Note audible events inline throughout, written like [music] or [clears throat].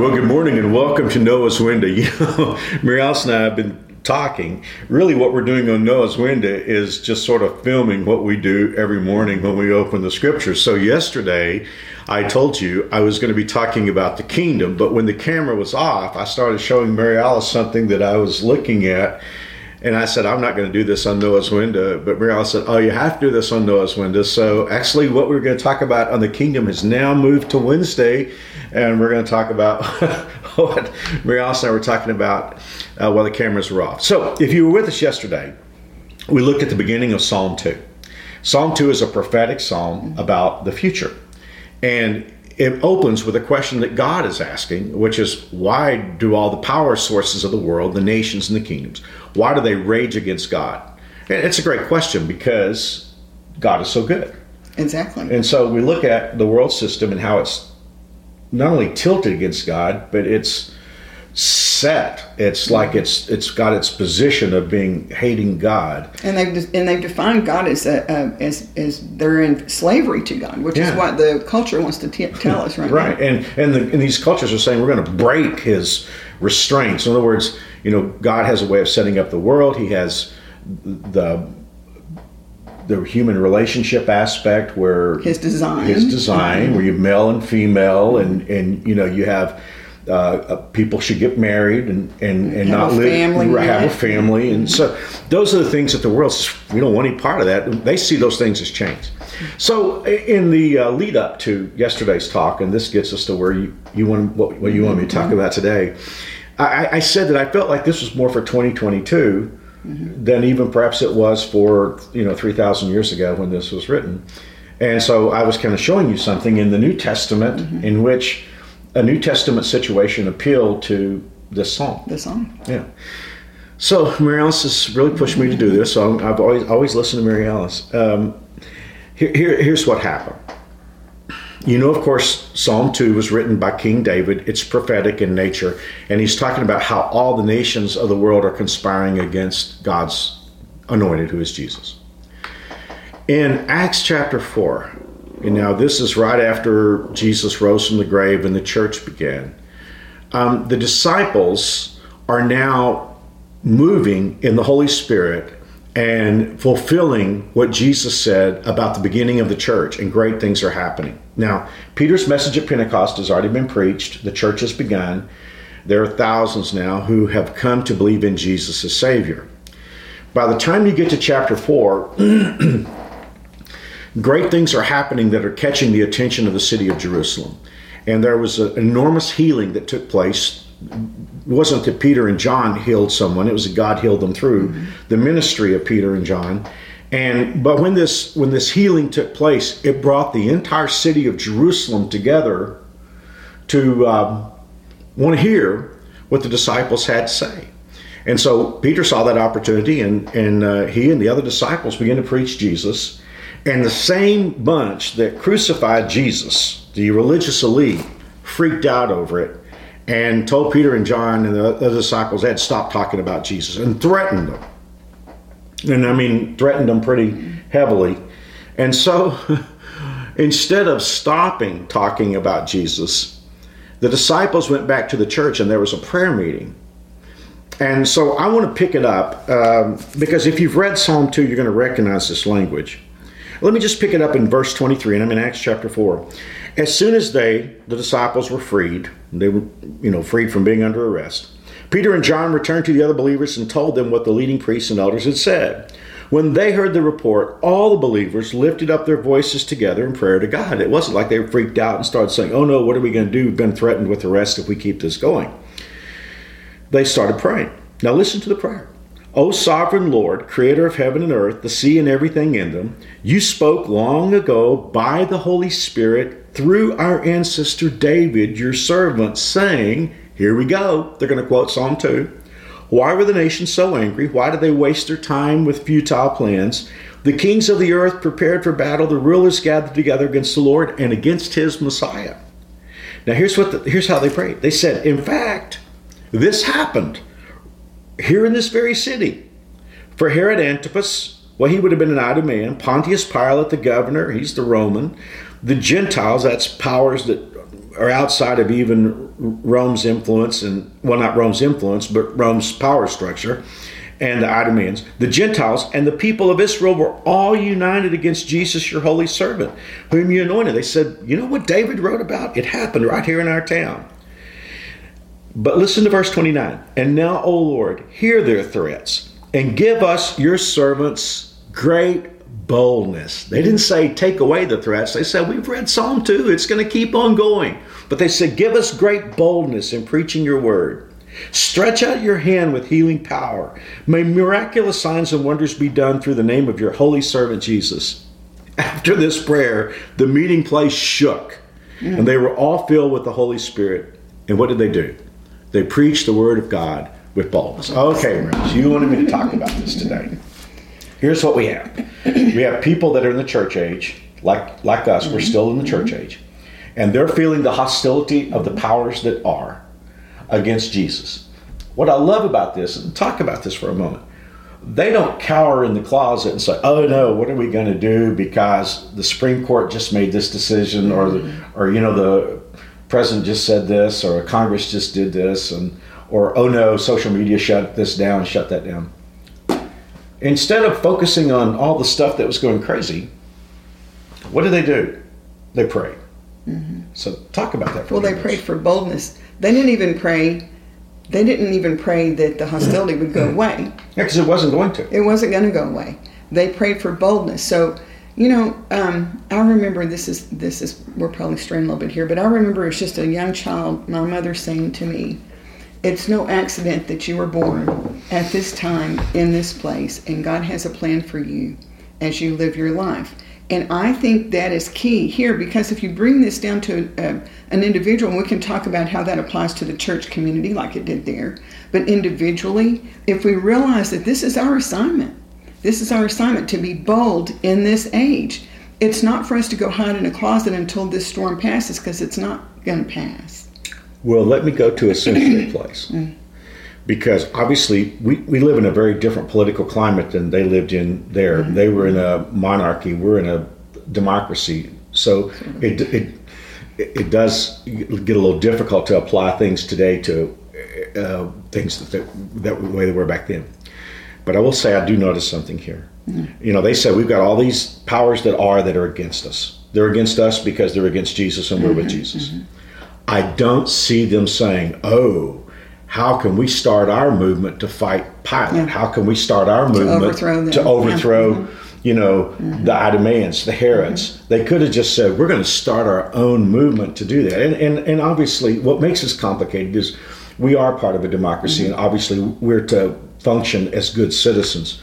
Well, good morning and welcome to Noah's Window. [laughs] You know, Mary Alice and I have been talking. Really, what we're doing on Noah's Window is just sort of filming what we do every morning when we open the scriptures. So, yesterday, I told you I was going to be talking about the kingdom, but when the camera was off, I started showing Mary Alice something that I was looking at and I said, I'm not going to do this on Noah's window. But Mary said, Oh, you have to do this on Noah's window. So actually, what we're going to talk about on the kingdom has now moved to Wednesday. And we're going to talk about [laughs] what Mary Alice and I were talking about uh, while the cameras were off. So if you were with us yesterday, we looked at the beginning of Psalm 2. Psalm 2 is a prophetic psalm about the future. And it opens with a question that God is asking, which is why do all the power sources of the world, the nations and the kingdoms, why do they rage against God? And it's a great question because God is so good. Exactly. And so we look at the world system and how it's not only tilted against God, but it's set. It's like it's it's got its position of being hating God. And they've and they've defined God as a, uh, as as they're in slavery to God, which yeah. is what the culture wants to t- tell us right [laughs] Right, now. and and, the, and these cultures are saying we're going to break His restraints. In other words, you know, God has a way of setting up the world. He has the the human relationship aspect where his design his design where you have male and female and and you know you have uh, uh, people should get married and and, and not live family, have a family and so those are the things that the world says we don't want any part of that they see those things as change so in the uh, lead up to yesterday's talk and this gets us to where you, you want what, what you want me to talk mm-hmm. about today I, I, said that I felt like this was more for 2022 mm-hmm. than even perhaps it was for you know 3,000 years ago when this was written and so I was kind of showing you something in the New Testament mm-hmm. in which a New Testament situation appealed to this song. This song. Yeah. So Mary Alice has really pushed me to do this. So i have always always listened to Mary Alice. Um, here, here, here's what happened. You know, of course, Psalm 2 was written by King David. It's prophetic in nature. And he's talking about how all the nations of the world are conspiring against God's anointed, who is Jesus. In Acts chapter 4, and now, this is right after Jesus rose from the grave and the church began. Um, the disciples are now moving in the Holy Spirit and fulfilling what Jesus said about the beginning of the church, and great things are happening. Now, Peter's message at Pentecost has already been preached, the church has begun. There are thousands now who have come to believe in Jesus as Savior. By the time you get to chapter 4, [clears throat] great things are happening that are catching the attention of the city of Jerusalem. And there was an enormous healing that took place. It wasn't that Peter and John healed someone, it was that God healed them through mm-hmm. the ministry of Peter and John. And but when this when this healing took place, it brought the entire city of Jerusalem together to um, want to hear what the disciples had to say. And so Peter saw that opportunity, and and uh, he and the other disciples began to preach Jesus. And the same bunch that crucified Jesus, the religious elite, freaked out over it and told Peter and John and the other disciples they had stopped talking about Jesus and threatened them. And I mean, threatened them pretty heavily. And so [laughs] instead of stopping talking about Jesus, the disciples went back to the church and there was a prayer meeting. And so I want to pick it up um, because if you've read Psalm 2, you're going to recognize this language. Let me just pick it up in verse 23, and I'm in Acts chapter 4. As soon as they, the disciples, were freed, they were, you know, freed from being under arrest, Peter and John returned to the other believers and told them what the leading priests and elders had said. When they heard the report, all the believers lifted up their voices together in prayer to God. It wasn't like they freaked out and started saying, Oh no, what are we going to do? We've been threatened with arrest if we keep this going. They started praying. Now listen to the prayer. O sovereign Lord, creator of heaven and earth, the sea and everything in them, you spoke long ago by the Holy Spirit through our ancestor David, your servant, saying, Here we go. They're going to quote Psalm 2. Why were the nations so angry? Why did they waste their time with futile plans? The kings of the earth prepared for battle, the rulers gathered together against the Lord and against his Messiah. Now here's what the, here's how they prayed. They said, "In fact, this happened here in this very city. For Herod Antipas, well, he would have been an Idumean. Pontius Pilate, the governor, he's the Roman. The Gentiles, that's powers that are outside of even Rome's influence, and well, not Rome's influence, but Rome's power structure, and the Idumeans, the Gentiles, and the people of Israel were all united against Jesus, your holy servant, whom you anointed. They said, You know what David wrote about? It happened right here in our town. But listen to verse 29. And now, O Lord, hear their threats and give us, your servants, great boldness. They didn't say take away the threats. They said, We've read Psalm 2, it's going to keep on going. But they said, Give us great boldness in preaching your word. Stretch out your hand with healing power. May miraculous signs and wonders be done through the name of your holy servant Jesus. After this prayer, the meeting place shook, mm. and they were all filled with the Holy Spirit. And what did they do? They preach the word of God with boldness. Okay, Rose, you wanted me to talk about this today. Here's what we have we have people that are in the church age, like, like us, we're still in the church age, and they're feeling the hostility of the powers that are against Jesus. What I love about this, and talk about this for a moment, they don't cower in the closet and say, "Oh no, what are we going to do because the Supreme Court just made this decision, or the, or you know the president just said this, or Congress just did this, and or oh no, social media shut this down, shut that down." Instead of focusing on all the stuff that was going crazy, what did they do? They prayed. Mm-hmm. So talk about that. well, they prayed for boldness. They didn't even pray. They didn't even pray that the hostility would go away. Yeah, because it wasn't going to. It wasn't going to go away. They prayed for boldness. So, you know, um, I remember this is this is we're probably straying a little bit here, but I remember as just a young child, my mother saying to me, "It's no accident that you were born at this time in this place, and God has a plan for you as you live your life." And I think that is key here because if you bring this down to a, an individual, and we can talk about how that applies to the church community like it did there, but individually, if we realize that this is our assignment, this is our assignment to be bold in this age. It's not for us to go hide in a closet until this storm passes because it's not going to pass. Well, let me go to a simpler [clears throat] place. Mm because obviously we, we live in a very different political climate than they lived in there. Mm-hmm. They were in a monarchy, we're in a democracy. So it, it, it does get a little difficult to apply things today to uh, things that, that, the way they were back then. But I will say I do notice something here. Mm-hmm. You know, they said we've got all these powers that are that are against us. They're against us because they're against Jesus and we're mm-hmm. with Jesus. Mm-hmm. I don't see them saying, "Oh, how can we start our movement to fight Pilate? Yeah. How can we start our movement to overthrow, to overthrow you know, mm-hmm. the Idumeans, the Herods? Mm-hmm. They could have just said, we're going to start our own movement to do that. And, and, and obviously, what makes this complicated is we are part of a democracy, mm-hmm. and obviously, we're to function as good citizens.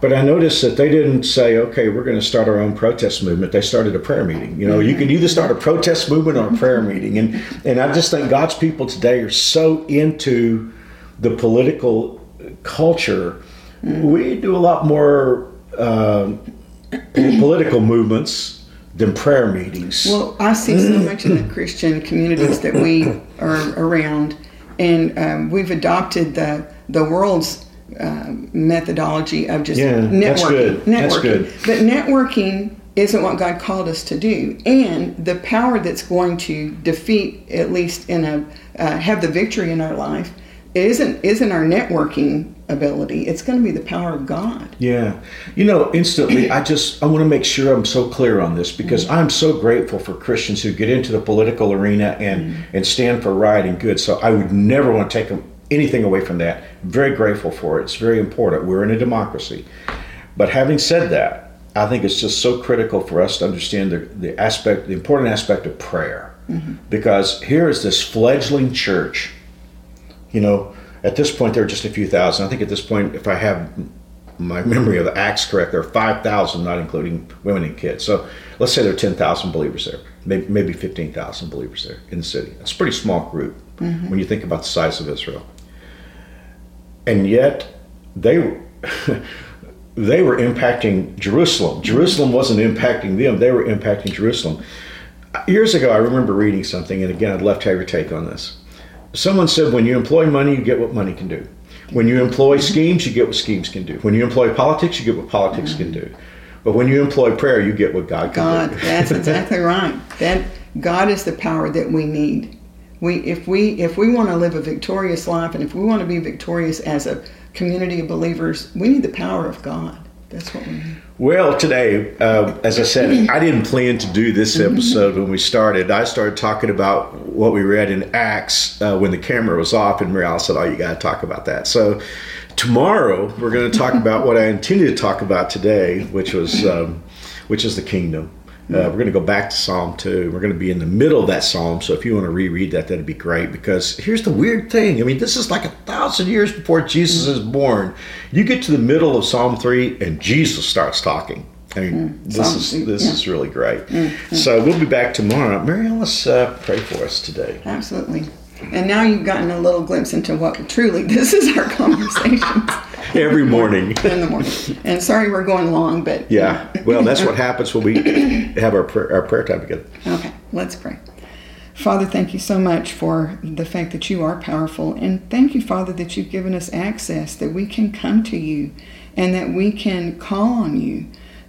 But I noticed that they didn't say, okay, we're going to start our own protest movement. They started a prayer meeting. You know, you can either start a protest movement or a prayer meeting. And, and I just think God's people today are so into the political culture. We do a lot more uh, political movements than prayer meetings. Well, I see so much in the Christian communities that we are around, and um, we've adopted the the world's uh, methodology of just yeah, networking. That's good. Networking. That's good. But networking isn't what God called us to do. And the power that's going to defeat, at least in a uh, have the victory in our life, isn't isn't our networking ability. It's going to be the power of God. Yeah, you know, instantly, I just I want to make sure I'm so clear on this because mm-hmm. I'm so grateful for Christians who get into the political arena and mm-hmm. and stand for right and good. So I would never want to take them anything away from that. Very grateful for it. It's very important. We're in a democracy. But having said that, I think it's just so critical for us to understand the, the aspect, the important aspect of prayer. Mm-hmm. Because here is this fledgling church. You know, at this point, there are just a few thousand. I think at this point, if I have my memory of the Acts correct, there are 5,000, not including women and kids. So let's say there are 10,000 believers there, maybe, maybe 15,000 believers there in the city. It's a pretty small group mm-hmm. when you think about the size of Israel and yet they [laughs] they were impacting Jerusalem. Jerusalem wasn't impacting them; they were impacting Jerusalem. Years ago, I remember reading something, and again, I'd love to have your take on this. Someone said, "When you employ money, you get what money can do. When you employ schemes, you get what schemes can do. When you employ politics, you get what politics can do. But when you employ prayer, you get what God can God, do." God, that's [laughs] exactly right. That God is the power that we need. We, if we if we want to live a victorious life and if we want to be victorious as a community of believers, we need the power of God. That's what we need. Well, today, uh, as I said, I didn't plan to do this [laughs] episode when we started. I started talking about what we read in Acts uh, when the camera was off, and Mary Alice said, "Oh, you got to talk about that." So tomorrow we're going to talk about what I intended to talk about today, which was um, which is the kingdom. Uh, we're going to go back to Psalm 2. We're going to be in the middle of that psalm. So if you want to reread that, that'd be great. Because here's the weird thing. I mean, this is like a thousand years before Jesus is born. You get to the middle of Psalm 3, and Jesus starts talking. I mean, this is this yeah. is really great. So we'll be back tomorrow. Mary Alice, uh, pray for us today. Absolutely. And now you've gotten a little glimpse into what truly [laughs] this is our conversation Every morning. [laughs] in the morning. And sorry we're going long, but Yeah. Well, that's what happens when we have our prayer, our prayer time together. Okay, let's pray. Father, thank you so much for the fact that you are powerful. And thank you, Father, that you've given us access, that we can come to you and that we can call on you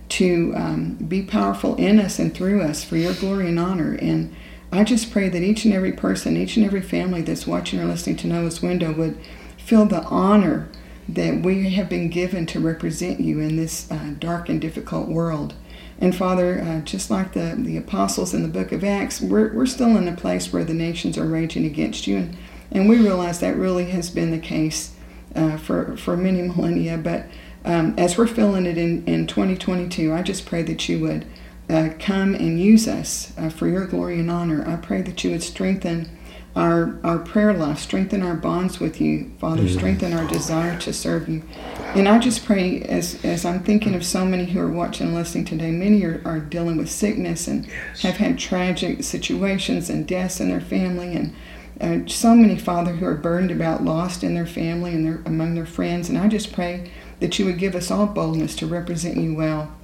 to um, be powerful in us and through us for your glory and honor. And I just pray that each and every person, each and every family that's watching or listening to Noah's Window would feel the honor that we have been given to represent you in this uh, dark and difficult world. And Father, uh, just like the, the apostles in the book of Acts, we're, we're still in a place where the nations are raging against you. And, and we realize that really has been the case uh, for, for many millennia. But um, as we're feeling it in, in 2022, I just pray that you would uh, come and use us uh, for your glory and honor. I pray that you would strengthen our, our prayer life, strengthen our bonds with you, Father, strengthen our desire to serve you. And I just pray, as, as I'm thinking of so many who are watching and listening today, many are, are dealing with sickness and have had tragic situations and deaths in their family, and uh, so many, Father, who are burdened about lost in their family and their, among their friends. And I just pray that you would give us all boldness to represent you well.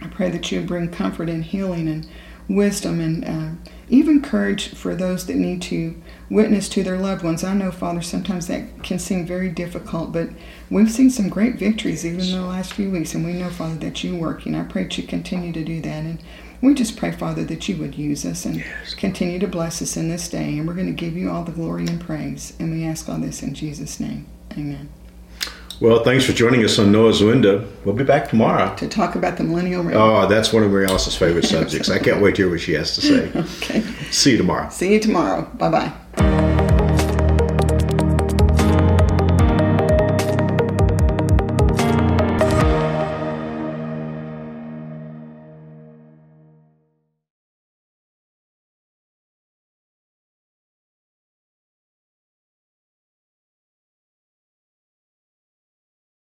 I pray that you would bring comfort and healing and wisdom and uh, even courage for those that need to witness to their loved ones. I know, Father, sometimes that can seem very difficult, but we've seen some great victories even in the last few weeks, and we know, Father, that you're working. I pray that you continue to do that. And we just pray, Father, that you would use us and continue to bless us in this day. And we're going to give you all the glory and praise. And we ask all this in Jesus' name. Amen. Well, thanks for joining us on Noah's Window. We'll be back tomorrow. To talk about the millennial reign. Oh, that's one of Mary Alice's favorite [laughs] subjects. I can't wait to hear what she has to say. [laughs] Okay. See you tomorrow. See you tomorrow. Bye bye.